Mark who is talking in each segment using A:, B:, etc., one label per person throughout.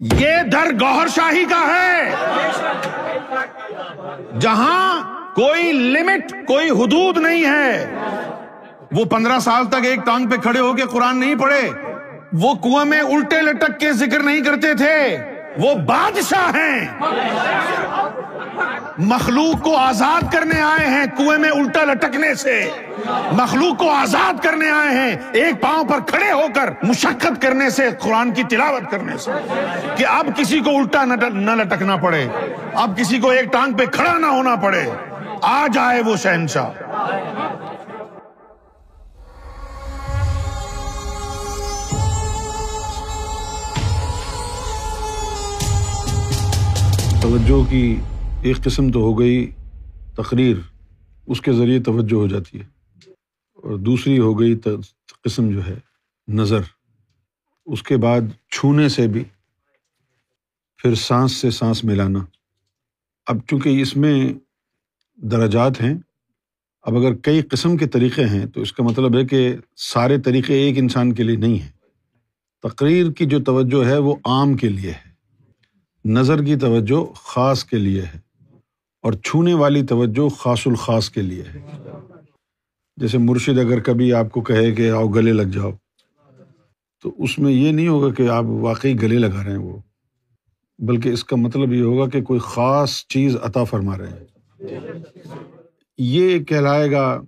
A: یہ در گوہر شاہی کا ہے۔ جہاں کوئی لمٹ کوئی حدود نہیں ہے۔ وہ پندرہ سال تک ایک ٹانگ پہ کھڑے ہو کے قرآن نہیں پڑھے۔ وہ کنویں میں الٹے لٹک کے ذکر نہیں کرتے تھے۔ وہ بادشاہ ہیں۔ مخلوق کو آزاد کرنے آئے ہیں کنویں میں الٹا لٹکنے سے۔ مخلوق کو آزاد کرنے آئے ہیں، ایک پاؤں پر کھڑے ہو کر مشقت کرنے سے، قرآن کی تلاوت کرنے سے۔ کہ اب کسی کو الٹا نہ لٹکنا پڑے، اب کسی کو ایک ٹانگ پہ کھڑا نہ ہونا پڑے۔ آ جائے وہ شہنشاہ۔
B: توجہ کی ایک قسم تو ہو گئی تقریر، اس کے ذریعے توجہ ہو جاتی ہے۔ اور دوسری ہو گئی قسم جو ہے، نظر۔ اس کے بعد چھونے سے بھی پھر سانس سے سانس ملانا۔ اب چونکہ اس میں درجات ہیں، اب اگر کئی قسم کے طریقے ہیں تو اس کا مطلب ہے کہ سارے طریقے ایک انسان کے لیے نہیں ہیں۔ تقریر کی جو توجہ ہے وہ عام کے لیے ہے۔ نظر کی توجہ خاص کے لیے ہے۔ اور چھونے والی توجہ خاص الخاص کے لیے ہے۔ جیسے مرشد اگر کبھی آپ کو کہے کہ آؤ گلے لگ جاؤ، تو اس میں یہ نہیں ہوگا کہ آپ واقعی گلے لگا رہے ہیں وہ، بلکہ اس کا مطلب یہ ہوگا کہ کوئی خاص چیز عطا فرما رہے ہیں۔ یہ کہلائے گا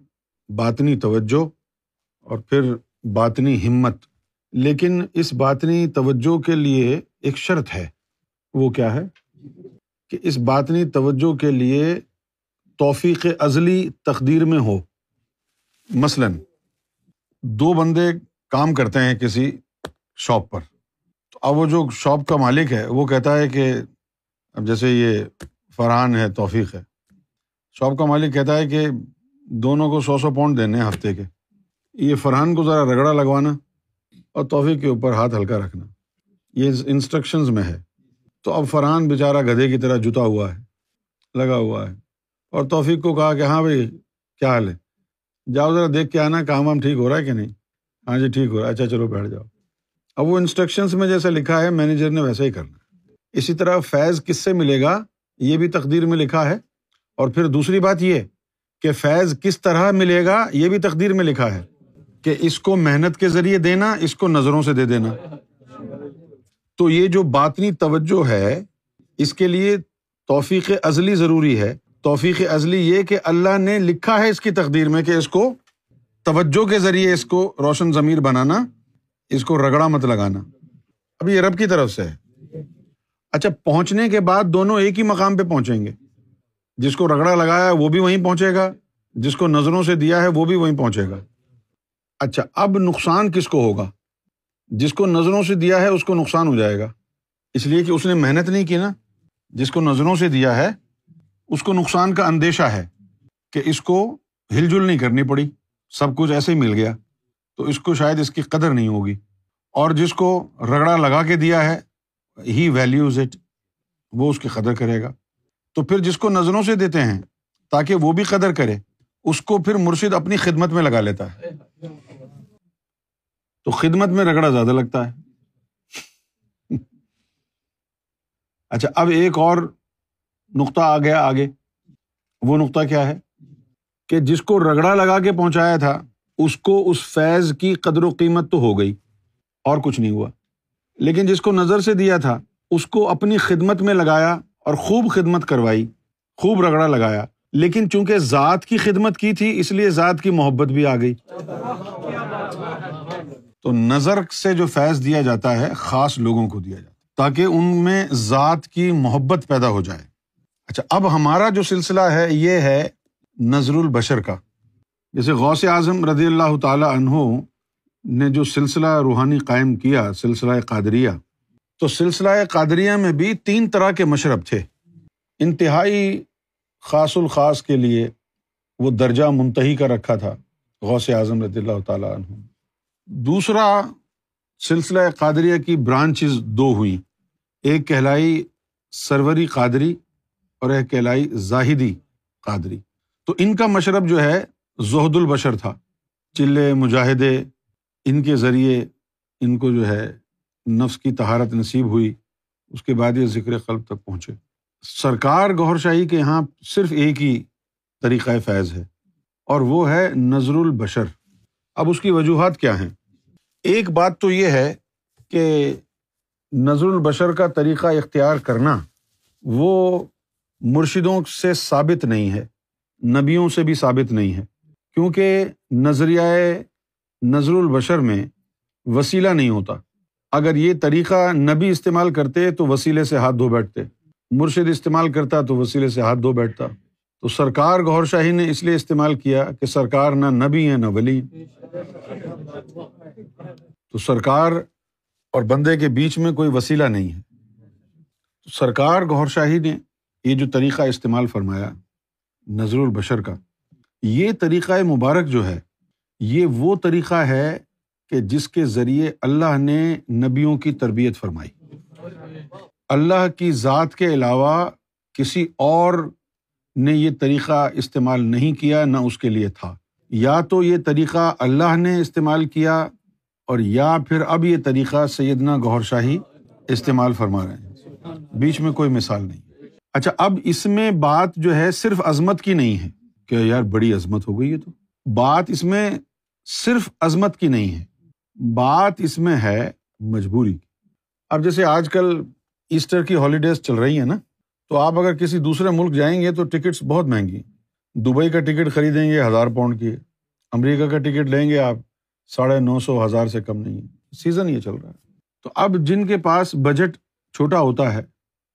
B: باطنی توجہ اور پھر باطنی ہمت۔ لیکن اس باطنی توجہ کے لیے ایک شرط ہے، وہ کیا ہے؟ کہ اس باطنی توجہ کے لیے توفیق ازلی تقدیر میں ہو۔ مثلاً دو بندے کام کرتے ہیں کسی شاپ پر۔ تو اب وہ جو شاپ کا مالک ہے، وہ کہتا ہے کہ اب جیسے یہ فرحان ہے، توفیق ہے۔ شاپ کا مالک کہتا ہے کہ دونوں کو سو سو پاؤنڈ دینے ہفتے کے۔ یہ فرحان کو ذرا رگڑا لگوانا اور توفیق کے اوپر ہاتھ ہلکا رکھنا۔ یہ انسٹرکشنز میں ہے۔ تو اب فرحان بےچارا گدھے کی طرح جتا ہوا ہے، لگا ہوا ہے۔ اور توفیق کو کہا کہ ہاں بھائی، کیا حال ہے؟ جاؤ ذرا دیکھ کے آنا کام وام ٹھیک ہو رہا ہے کہ نہیں؟ ہاں جی ٹھیک ہو رہا ہے۔ اچھا چلو بیٹھ جاؤ۔ اب وہ انسٹرکشنس میں جیسا لکھا ہے مینیجر نے ویسا ہی کرنا۔ اسی طرح فیض کس سے ملے گا؟ یہ بھی تقدیر میں لکھا ہے۔ اور پھر دوسری بات یہ کہ فیض کس طرح ملے گا؟ یہ بھی تقدیر میں لکھا ہے کہ اس کو محنت کے ذریعے دینا، اس کو نظروں سے دے دینا۔ تو یہ جو باطنی توجہ ہے، اس کے لیے توفیق ازلی ضروری ہے۔ توفیق ازلی یہ کہ اللہ نے لکھا ہے اس کی تقدیر میں کہ اس کو توجہ کے ذریعے اس کو روشن ضمیر بنانا، اس کو رگڑا مت لگانا۔ اب یہ رب کی طرف سے ہے۔ اچھا پہنچنے کے بعد دونوں ایک ہی مقام پہ پہنچیں گے۔ جس کو رگڑا لگایا وہ بھی وہیں پہنچے گا، جس کو نظروں سے دیا ہے وہ بھی وہیں پہنچے گا۔ اچھا اب نقصان کس کو ہوگا؟ جس کو نظروں سے دیا ہے اس کو نقصان ہو جائے گا۔ اس لیے کہ اس نے محنت نہیں کی نا۔ جس کو نظروں سے دیا ہے، اس کو نقصان کا اندیشہ ہے کہ اس کو ہل جل نہیں کرنی پڑی۔ سب کچھ ایسے ہی مل گیا۔ تو اس کو شاید اس کی قدر نہیں ہوگی۔ اور جس کو رگڑا لگا کے دیا ہے، ہی ویلیوز اٹ وہ اس کی قدر کرے گا۔ تو پھر جس کو نظروں سے دیتے ہیں، تاکہ وہ بھی قدر کرے، اس کو پھر مرشد اپنی خدمت میں لگا لیتا ہے۔ تو خدمت میں رگڑا زیادہ لگتا ہے۔ اچھا اب ایک اور نقطہ آ گیا آگے۔ وہ نقطہ کیا ہے؟ کہ جس کو رگڑا لگا کے پہنچایا تھا، اس کو اس فیض کی قدر و قیمت تو ہو گئی، اور کچھ نہیں ہوا۔ لیکن جس کو نظر سے دیا تھا، اس کو اپنی خدمت میں لگایا اور خوب خدمت کروائی، خوب رگڑا لگایا۔ لیکن چونکہ ذات کی خدمت کی تھی، اس لیے ذات کی محبت بھی آ گئی۔ تو نظر سے جو فیض دیا جاتا ہے، خاص لوگوں کو دیا جاتا ہے، تاکہ ان میں ذات کی محبت پیدا ہو جائے۔ اچھا اب ہمارا جو سلسلہ ہے، یہ ہے نظر البشر کا۔ جیسے غوث اعظم رضی اللہ تعالیٰ عنہ نے جو سلسلہ روحانی قائم کیا، سلسلہ قادریہ، تو سلسلہ قادریہ میں بھی تین طرح کے مشرب تھے۔ انتہائی خاص الخاص کے لیے وہ درجہ منتحی کا رکھا تھا، غوث اعظم رضی اللہ تعالیٰ عنہ۔ دوسرا سلسلہ قادریہ کی برانچز دو ہوئی ایک کہلائی سروری قادری اور ایک کہلائی زاہدی قادری۔ تو ان کا مشرب جو ہے، زہد البشر تھا۔ چلے، مجاہدے، ان کے ذریعے ان کو جو ہے، نفس کی تہارت نصیب ہوئی۔ اس کے بعد یہ ذکر قلب تک پہنچے۔ سرکار گور شاہی کے یہاں صرف ایک ہی طریقۂ فیض ہے اور وہ ہے نظر البشر۔ اب اس کی وجوہات کیا ہیں؟ ایک بات تو یہ ہے کہ نظر البشر کا طریقہ اختیار کرنا وہ مرشدوں سے ثابت نہیں ہے، نبیوں سے بھی ثابت نہیں ہے، کیونکہ نظریۂ نظر البشر میں وسیلہ نہیں ہوتا۔ اگر یہ طریقہ نبی استعمال کرتے تو وسیلے سے ہاتھ دھو بیٹھتے، مرشد استعمال کرتا تو وسیلے سے ہاتھ دھو بیٹھتا۔ تو سرکار گور شاہی نے اس لیے استعمال کیا کہ سرکار نہ نبی ہے نہ ولی۔ تو سرکار اور بندے کے بیچ میں کوئی وسیلہ نہیں ہے۔ تو سرکار گور شاہی نے یہ جو طریقہ استعمال فرمایا نظر البشر کا، یہ طریقۂ مبارک جو ہے، یہ وہ طریقہ ہے کہ جس کے ذریعے اللہ نے نبیوں کی تربیت فرمائی۔ اللہ کی ذات کے علاوہ کسی اور نے یہ طریقہ استعمال نہیں کیا، نہ اس کے لیے تھا۔ یا تو یہ طریقہ اللہ نے استعمال کیا اور یا پھر اب یہ طریقہ سیدنا گور شاہی استعمال فرما رہے ہیں۔ بیچ میں کوئی مثال نہیں۔ اچھا اب اس میں بات جو ہے صرف عظمت کی نہیں ہے۔ کہ یار بڑی عظمت ہو گئی ہے تو۔ بات اس میں صرف عظمت کی نہیں ہے۔ بات اس میں ہے مجبوری کی۔ اب جیسے آج کل ایسٹر کی ہالیڈیز چل رہی ہیں نا تو آپ اگر کسی دوسرے ملک جائیں گے تو ٹکٹس بہت مہنگی دبئی کا ٹکٹ خریدیں گے ہزار پاؤنڈ کی، امریکہ کا ٹکٹ لیں گے آپ ساڑھے نو سو، ہزار سے کم نہیں ہے۔ سیزن یہ چل رہا ہے۔ تو اب جن کے پاس بجٹ چھوٹا ہوتا ہے،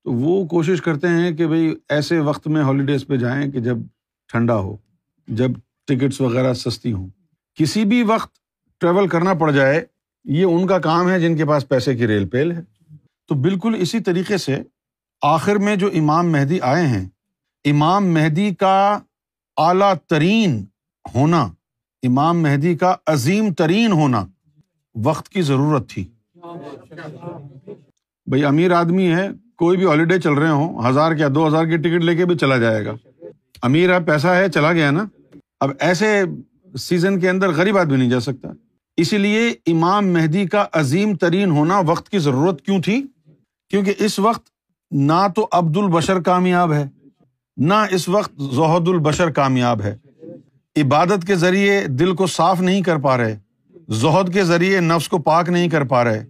B: تو وہ کوشش کرتے ہیں کہ بھائی ایسے وقت میں ہالیڈیز پہ جائیں کہ جب ٹھنڈا ہو، جب ٹکٹس وغیرہ سستی ہوں۔ کسی بھی وقت ٹریول کرنا پڑ جائے، یہ ان کا کام ہے جن کے پاس پیسے کی ریل پیل ہے۔ تو بالکل اسی طریقے سے آخر میں جو امام مہدی آئے ہیں، امام مہدی کا اعلیٰ ترین ہونا، امام مہدی کا عظیم ترین ہونا وقت کی ضرورت تھی۔ بھائی امیر آدمی ہے، کوئی بھی ہالیڈے چل رہے ہوں، ہزار کیا دو ہزار کی ٹکٹ لے کے بھی چلا جائے گا۔ امیر ہے، پیسہ ہے، چلا گیا نا۔ اب ایسے سیزن کے اندر غریب آدمی نہیں جا سکتا۔ اسی لیے امام مہدی کا عظیم ترین ہونا وقت کی ضرورت کیوں تھی؟ کیونکہ اس وقت نہ تو عبد البشر کامیاب ہے، نہ اس وقت زہد البشر کامیاب ہے۔ عبادت کے ذریعے دل کو صاف نہیں کر پا رہے، زہد کے ذریعے نفس کو پاک نہیں کر پا رہے۔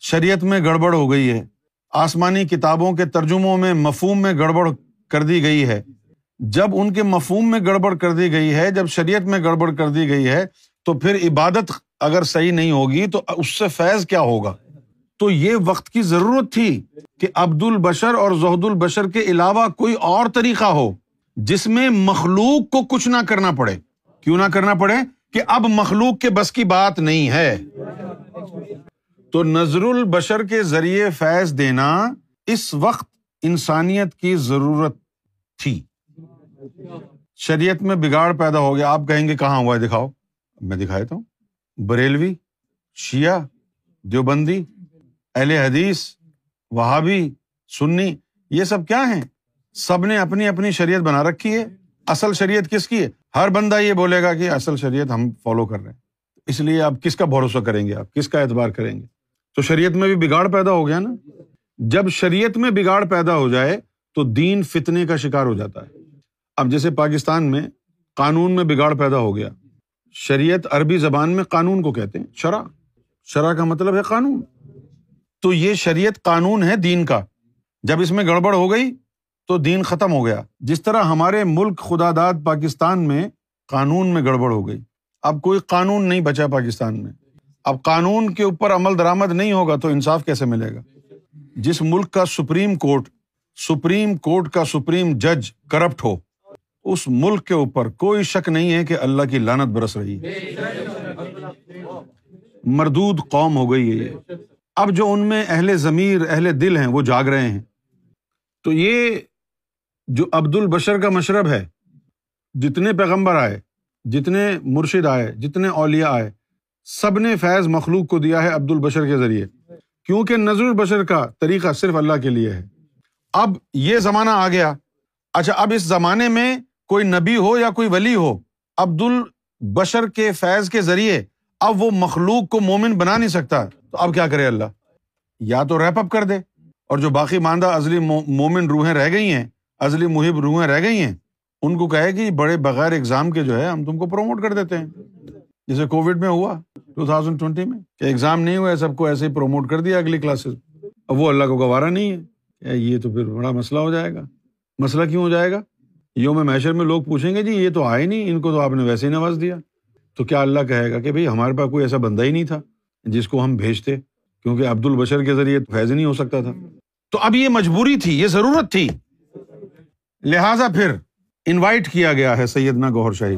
B: شریعت میں گڑبڑ ہو گئی ہے۔ آسمانی کتابوں کے ترجموں میں مفہوم میں گڑبڑ کر دی گئی ہے۔ جب ان کے مفہوم میں گڑبڑ کر دی گئی ہے، جب شریعت میں گڑبڑ کر دی گئی ہے، تو پھر عبادت اگر صحیح نہیں ہوگی تو اس سے فیض کیا ہوگا؟ تو یہ وقت کی ضرورت تھی کہ عبد البشر اور زہد البشر کے علاوہ کوئی اور طریقہ ہو جس میں مخلوق کو کچھ نہ کرنا پڑے۔ کیوں نہ کرنا پڑے کہ اب مخلوق کے بس کی بات نہیں ہے۔ تو نظر البشر کے ذریعے فیض دینا اس وقت انسانیت کی ضرورت تھی۔ شریعت میں بگاڑ پیدا ہو گیا۔ آپ کہیں گے کہاں ہوا ہے؟ دکھاؤ۔ میں دکھایا ہوں۔ بریلوی، شیعہ، دیوبندی۔ اہل حدیث، وہابی، سنی، یہ سب کیا ہے سب نے اپنی اپنی شریعت بنا رکھی ہے۔ اصل شریعت کس کی ہے؟ ہر بندہ یہ بولے گا کہ اصل شریعت ہم فالو کر رہے ہیں۔ اس لیے آپ کس کا بھروسہ کریں گے آپ؟ کس کا اعتبار کریں گے؟ تو شریعت میں بھی بگاڑ پیدا ہو گیا نا۔ جب شریعت میں بگاڑ پیدا ہو جائے تو دین فتنے کا شکار ہو جاتا ہے۔ اب جیسے پاکستان میں قانون میں بگاڑ پیدا ہو گیا۔ شریعت عربی زبان میں قانون کو کہتے ہیں شرح شرح کا مطلب ہے قانون۔ تو یہ شریعت قانون ہے دین کا۔ جب اس میں گڑبڑ ہو گئی تو دین ختم ہو گیا۔ جس طرح ہمارے ملک خدا داد پاکستان میں قانون میں گڑبڑ ہو گئی۔ اب کوئی قانون نہیں بچا پاکستان میں۔ اب قانون کے اوپر عمل درآمد نہیں ہوگا تو انصاف کیسے ملے گا؟ جس ملک کا سپریم کورٹ سپریم کورٹ کا سپریم جج کرپٹ ہو، اس ملک کے اوپر کوئی شک نہیں ہے کہ اللہ کی لانت برس رہی ہے۔ مردود قوم ہو گئی ہے یہ۔ اب جو ان میں اہل ضمیر، اہل دل ہیں، وہ جاگ رہے ہیں۔ تو یہ جو عبد البشر کا مشرب ہے، جتنے پیغمبر آئے، جتنے مرشد آئے، جتنے اولیا آئے، سب نے فیض مخلوق کو دیا ہے عبد البشر کے ذریعے۔ کیونکہ نظر البشر کا طریقہ صرف اللہ کے لیے ہے۔ اب یہ زمانہ آ گیا۔ اچھا اب اس زمانے میں کوئی نبی ہو یا کوئی ولی ہو عبد البشر کے فیض کے ذریعے اب وہ مخلوق کو مومن بنا نہیں سکتا۔ تو اب کیا کرے اللہ؟ یا تو ریپ اپ کر دے۔ اور جو باقی ماندہ ازلی مومن روحیں رہ گئی ہیں، ازلی محب روحیں رہ گئی ہیں، ان کو کہے کہ بڑے بغیر ایگزام کے جو ہے ہم تم کو پروموٹ کر دیتے ہیں۔ جیسے کووڈ میں ہوا ٹو تھاؤزینڈ ٹوینٹی میں کہ ایگزام نہیں ہوا سب کو ایسے ہی پروموٹ کر دیا اگلی کلاسز اب وہ اللہ کو گوارا نہیں ہے۔ یہ تو پھر بڑا مسئلہ ہو جائے گا۔ مسئلہ کیوں ہو جائے گا؟ یوم محشر میں لوگ پوچھیں گے جی یہ تو آئے نہیں، ان کو تو آپ نے ویسے ہی نواز دیا۔ تو کیا اللہ کہے گا کہ بھائی ہمارے پاس کوئی ایسا بندہ ہی نہیں تھا؟ جس کو ہم بھیجتے، کیونکہ عبد البشر کے ذریعے فیض نہیں ہو سکتا تھا۔ تو اب یہ مجبوری تھی، یہ ضرورت تھی۔ لہذا پھر انوائٹ کیا گیا ہے سیدنا گوہر شاہی۔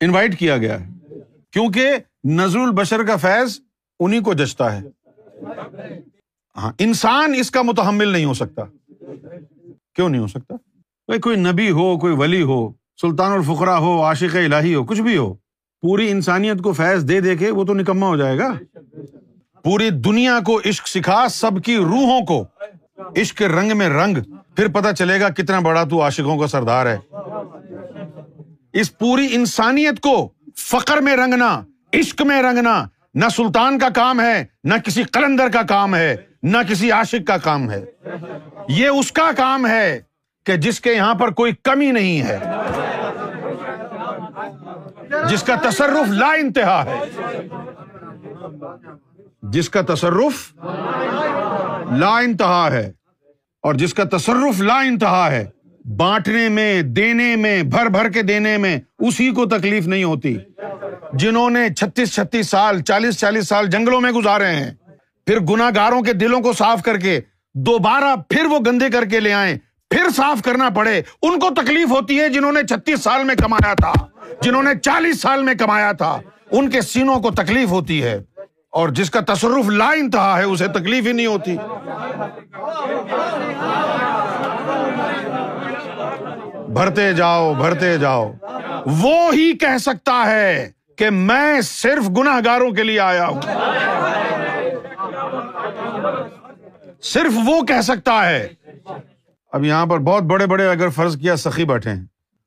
B: انوائٹ کیا گیا ہے۔ کیونکہ نظر البشر کا فیض انہیں کو جچتا ہے۔ ہاں انسان اس کا متحمل نہیں ہو سکتا۔ کیوں نہیں ہو سکتا؟ بھائی، کوئی نبی ہو، کوئی ولی ہو، سلطان الفقرا ہو، عاشق الہی ہو، کچھ بھی ہو۔ پوری انسانیت کو فیض دے دے کے وہ تو نکما ہو جائے گا۔ پوری دنیا کو عشق سکھا سب کی روحوں کو۔ عشق رنگ میں رنگ، پھر پتا چلے گا کتنا بڑا تو عاشقوں کا سردار ہے۔ اس پوری انسانیت کو فخر میں رنگنا، عشق میں رنگنا نہ سلطان کا کام ہے، نہ کسی قلندر کا کام ہے، نہ کسی عاشق کا کام ہے۔ یہ اس کا کام ہے کہ جس کے یہاں پر کوئی کمی نہیں ہے۔ جس کا تصرف لا انتہا ہے۔ جس کا تصرف لا انتہا ہے اور جس کا تصرف لا انتہا ہے، بانٹنے میں، دینے میں، بھر بھر کے دینے میں اسی کو تکلیف نہیں ہوتی۔ جنہوں نے چھتیس چھتیس سال، چالیس چالیس سال جنگلوں میں گزارے ہیں، پھر گناگاروں کے دلوں کو صاف کر کے دوبارہ پھر وہ گندے کر کے لے آئے پھر صاف کرنا پڑے۔ ان کو تکلیف ہوتی ہے جنہوں نے چھتیس سال میں کمایا تھا۔ جنہوں نے چالیس سال میں کمایا تھا، ان کے سینوں کو تکلیف ہوتی ہے اور جس کا تصرف لا انتہا ہے، اسے تکلیف ہی نہیں ہوتی۔ بھرتے جاؤ بھرتے جاؤ۔ وہ ہی کہہ سکتا ہے کہ میں صرف گناہ گاروں کے لیے آیا ہوں۔ صرف وہ کہہ سکتا ہے۔ اب یہاں پر بہت بڑے بڑے اگر فرض کیا، سخی بیٹھے ہیں۔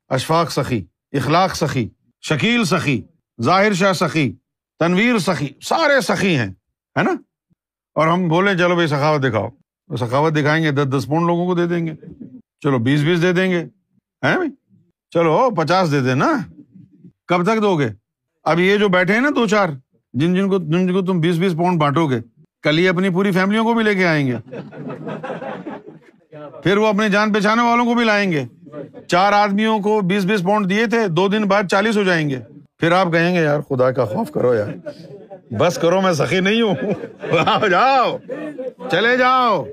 B: اشفاق سخی۔ اخلاق سخی، شکیل سخی، ظاہر شاہ سخی، تنویر سخی، سارے سخی ہیں، ہے نا؟ اور ہم بولے چلو بھائی سخاوت دکھاؤ۔ سخاوت دکھائیں گے، دس دس پونڈ لوگوں کو دے دیں گے۔ چلو بیس بیس دے دیں گے۔ بھائی؟ چلو پچاس دے دیں نا۔ کب تک دو گے؟ اب یہ جو بیٹھے ہیں نا دو چار، جن جن کو، جن جن کو تم بیس بیس پاؤنڈ بانٹو گے، کل ہی اپنی پوری فیملیوں کو بھی لے کے آئیں گے۔ پھر وہ اپنے جان پہچانے والوں کو بھی لائیں گے۔ چار آدمیوں کو بیس بیس پاؤنڈ دیے تھے، دو دن بعد چالیس ہو جائیں گے۔ پھر آپ کہیں گے، یار، خدا کا خوف کرو یار۔ بس کرو، میں سخی نہیں ہوں۔ جاؤ۔ چلے جاؤ۔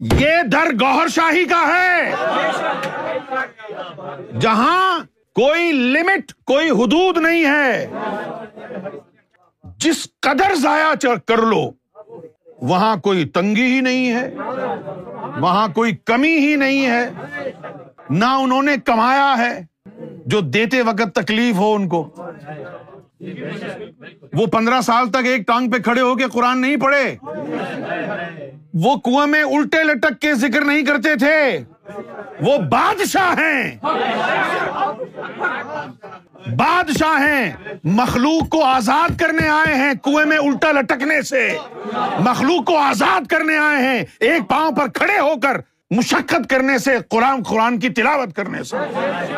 B: یہ در گوہر شاہی کا ہے۔ جہاں کوئی لمٹ، کوئی حدود نہیں ہے۔ جس قدر ضائع کر لو، وہاں کوئی تنگی ہی نہیں ہے۔ وہاں کوئی کمی ہی نہیں ہے۔ نہ انہوں نے کمایا ہے جو دیتے وقت تکلیف ہو ان کو۔ وہ پندرہ سال تک ایک ٹانگ پہ کھڑے ہو کے قرآن نہیں پڑھے۔ وہ کنویں میں الٹے لٹک کے ذکر نہیں کرتے تھے۔ وہ بادشاہ ہیں۔ بادشاہ ہیں۔ مخلوق کو آزاد کرنے آئے ہیں کنویں میں الٹا لٹکنے سے۔ مخلوق کو آزاد کرنے آئے ہیں۔ ایک پاؤں پر کھڑے ہو کر مشقت کرنے سے، قرآن قرآن کی تلاوت کرنے سے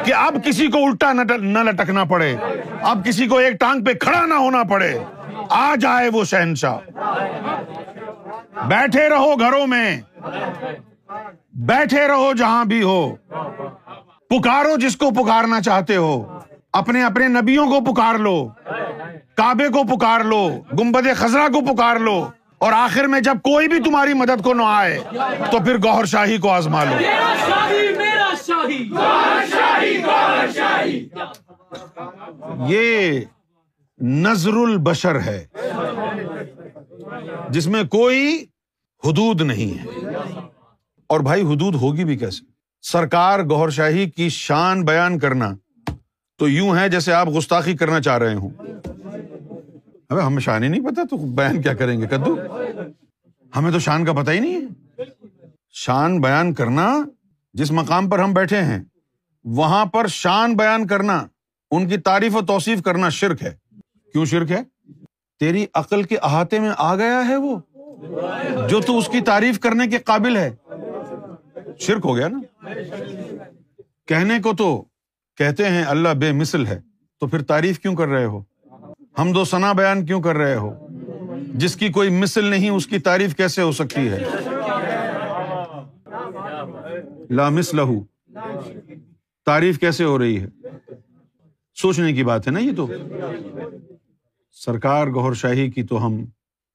B: کہ اب کسی کو الٹا نہ لٹکنا پڑے، اب کسی کو ایک ٹانگ پہ کھڑا نہ ہونا پڑے۔ آ جائے وہ شہنشاہ۔ بیٹھے رہو گھروں میں۔ بیٹھے رہو جہاں بھی ہو۔ پکارو جس کو پکارنا چاہتے ہو۔ اپنے اپنے نبیوں کو پکار لو۔ کعبے کو پکار لو۔ گمبد خزرا کو پکار لو۔ اور آخر میں جب کوئی بھی تمہاری مدد کو نہ آئے تو پھر گوہر شاہی کو آزما لو۔ یہ نظر البشر ہے جس میں کوئی حدود نہیں ہے۔ اور بھائی حدود ہوگی بھی کیسے؟ سرکار گور شاہی کی شان بیان کرنا تو یوں ہے جیسے آپ گستاخی کرنا چاہ رہے ہوں۔ ہمیں شان ہی نہیں پتا، تو بیان کیا کریں گے؟ کدو؟ ہمیں تو شان کا پتا ہی نہیں ہے۔ شان بیان کرنا، جس مقام پر ہم بیٹھے ہیں، وہاں پر شان بیان کرنا، ان کی تعریف و توصیف کرنا شرک ہے۔ کیوں شرک ہے؟ تیری عقل کے احاطے میں آ گیا ہے وہ، جو تو اس کی تعریف کرنے کے قابل ہے۔ شرک ہو گیا نا؟ کہنے کو تو کہتے ہیں اللہ بے مثل ہے، تو پھر تعریف کیوں کر رہے ہو؟ ہم دو ثنا بیان کیوں کر رہے ہو؟ جس کی کوئی مثل نہیں، اس کی تعریف کیسے ہو سکتی ہے؟ لامس لہو تعریف کیسے ہو رہی ہے؟ سوچنے کی بات ہے نا یہ تو۔ سرکار گور شاہی کی تو ہم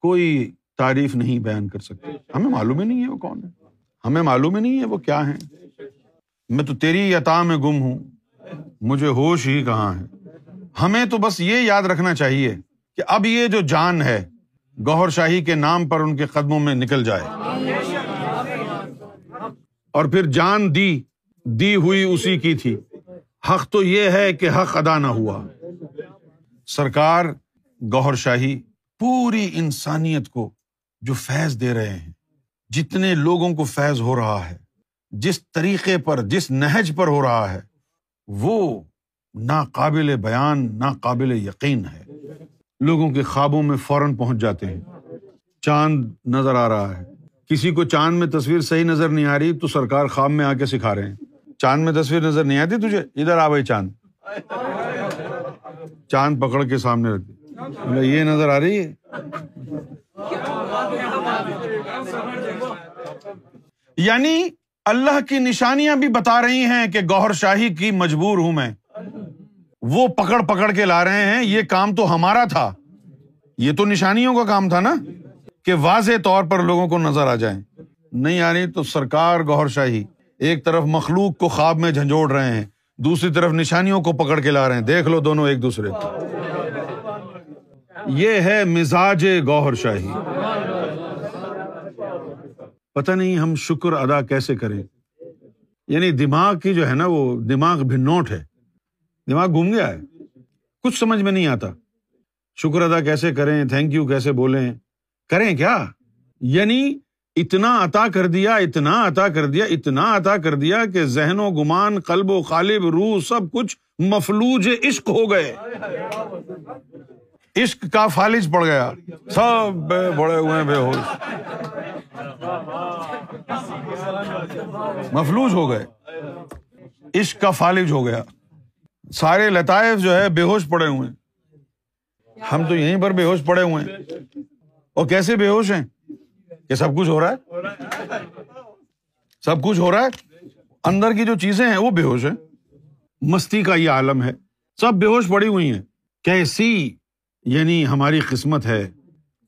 B: کوئی تعریف نہیں بیان کر سکتے۔ ہمیں معلوم ہی نہیں ہے وہ کون ہے۔ ہمیں معلوم ہی نہیں ہے وہ کیا ہے میں تو تیری عطا میں گم ہوں۔ مجھے ہوش ہی کہاں ہے؟ ہمیں تو بس یہ یاد رکھنا چاہیے کہ اب یہ جو جان ہے، گوہر شاہی کے نام پر ان کے قدموں میں نکل جائے۔ اور پھر جان دی دی ہوئی اسی کی تھی۔ حق تو یہ ہے کہ حق ادا نہ ہوا۔ سرکار، گوہر شاہی پوری انسانیت کو جو فیض دے رہے ہیں، جتنے لوگوں کو فیض ہو رہا ہے، جس طریقے پر، جس نہج پر ہو رہا ہے، وہ ناقابل بیان، ناقابل یقین ہے۔ لوگوں کے خوابوں میں فوراً پہنچ جاتے ہیں۔ چاند نظر آ رہا ہے۔ کسی کو چاند میں تصویر صحیح نظر نہیں آ رہی تو سرکار خواب میں آ کے سکھا رہے ہیں۔ چاند میں تصویر نظر نہیں آتی تجھے؟ ادھر آ بھائی چاند۔ چاند پکڑ کے سامنے رکھتی یہ نظر آ رہی ہے؟ یعنی اللہ کی نشانیاں بھی بتا رہی ہیں کہ گوہر شاہی کی مجبور ہوں میں۔ وہ پکڑ پکڑ کے لا رہے ہیں، یہ کام تو ہمارا تھا۔ یہ تو نشانیوں کا کام تھا نا کہ واضح طور پر لوگوں کو نظر آ جائیں۔ نہیں آ رہی تو سرکار گوہر شاہی ایک طرف مخلوق کو خواب میں جھنجھوڑ رہے ہیں، دوسری طرف نشانیوں کو پکڑ کے لا رہے ہیں۔ دیکھ لو دونوں ایک دوسرے۔ یہ ہے مزاج گوہر شاہی۔ پتہ نہیں ہم شکر ادا کیسے کریں۔ یعنی دماغ کی جو ہے نا، وہ دماغ بھی نوٹ ہے۔ دماغ گھوم گیا ہے۔ کچھ سمجھ میں نہیں آتا۔ شکر ادا کیسے کریں تھینک یو کیسے بولیں۔ کریں کیا؟ یعنی اتنا عطا کر دیا، اتنا عطا کر دیا، اتنا عطا کر دیا کہ ذہن و گمان، قلب و قالب روح، سب کچھ مفلوج عشق ہو گئے۔ عشق کا فالج پڑ گیا۔ سب بڑے ہوئے بے ہوش۔ مفلوج ہو گئے۔ عشق کا فالج ہو گیا۔ سارے لطائف جو ہے بے ہوش پڑے ہوئے ہیں۔ ہم تو یہیں پر بے ہوش پڑے ہوئے ہیں۔ اور کیسے بے ہوش ہیں؟ کہ سب کچھ ہو رہا ہے۔ سب کچھ ہو رہا ہے۔ اندر کی جو چیزیں ہیں وہ بے ہوش ہیں۔ مستی کا یہ عالم ہے۔ سب بے ہوش پڑی ہوئی ہیں۔ کیسی یعنی ہماری قسمت ہے۔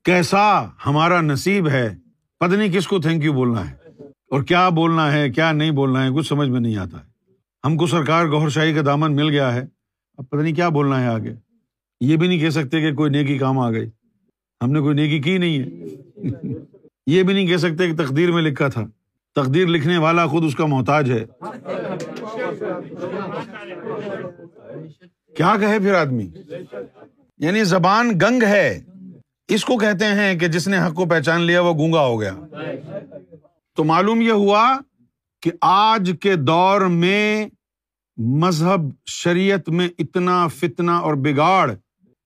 B: کیسا ہمارا نصیب ہے۔ پتہ نہیں کس کو تھینک یو بولنا ہے۔ اور کیا بولنا ہے، کیا نہیں بولنا ہے، کچھ سمجھ میں نہیں آتا۔ ہے ہم کو سرکار گور شاہی کا دامن مل گیا ہے، اب پتہ نہیں کیا بولنا ہے آگے۔ یہ بھی نہیں کہہ سکتے کہ کوئی نیکی کام آ گئی۔ ہم نے کوئی نیکی کی نہیں ہے۔ یہ بھی نہیں کہہ سکتے کہ تقدیر میں لکھا تھا۔ تقدیر لکھنے والا خود اس کا محتاج ہے۔ کیا کہے پھر آدمی؟ یعنی زبان گنگ ہے۔ اس کو کہتے ہیں کہ جس نے حق کو پہچان لیا، وہ گونگا ہو گیا۔ تو معلوم یہ ہوا کہ آج کے دور میں مذہب شریعت میں اتنا فتنا اور بگاڑ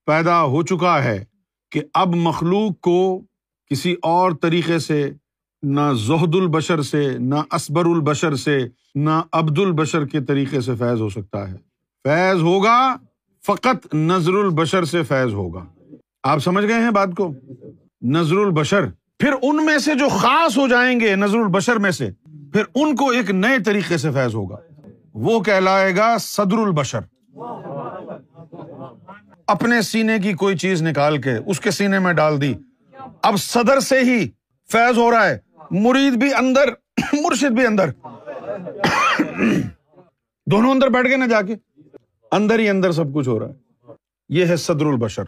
B: پیدا ہو چکا ہے کہ اب مخلوق کو کسی اور طریقے سے، نہ زہد البشر سے، نہ اسبر البشر سے، نہ عبد البشر کے طریقے سے فیض ہو سکتا ہے۔ فیض ہوگا، فقط نظر البشر سے فیض ہوگا۔ آپ سمجھ گئے ہیں بات کو؟ نظر البشر۔ پھر ان میں سے جو خاص ہو جائیں گے نظر البشر میں سے پھر ان کو ایک نئے طریقے سے فیض ہوگا۔ وہ کہلائے گا صدر البشر۔ اپنے سینے کی کوئی چیز نکال کے اس کے سینے میں ڈال دی۔ اب صدر سے ہی فیض ہو رہا ہے۔ مرید بھی اندر، مرشد بھی اندر۔ دونوں اندر بیٹھ گئے نا جا کے۔ اندر ہی اندر سب کچھ ہو رہا ہے۔ یہ ہے صدر البشر۔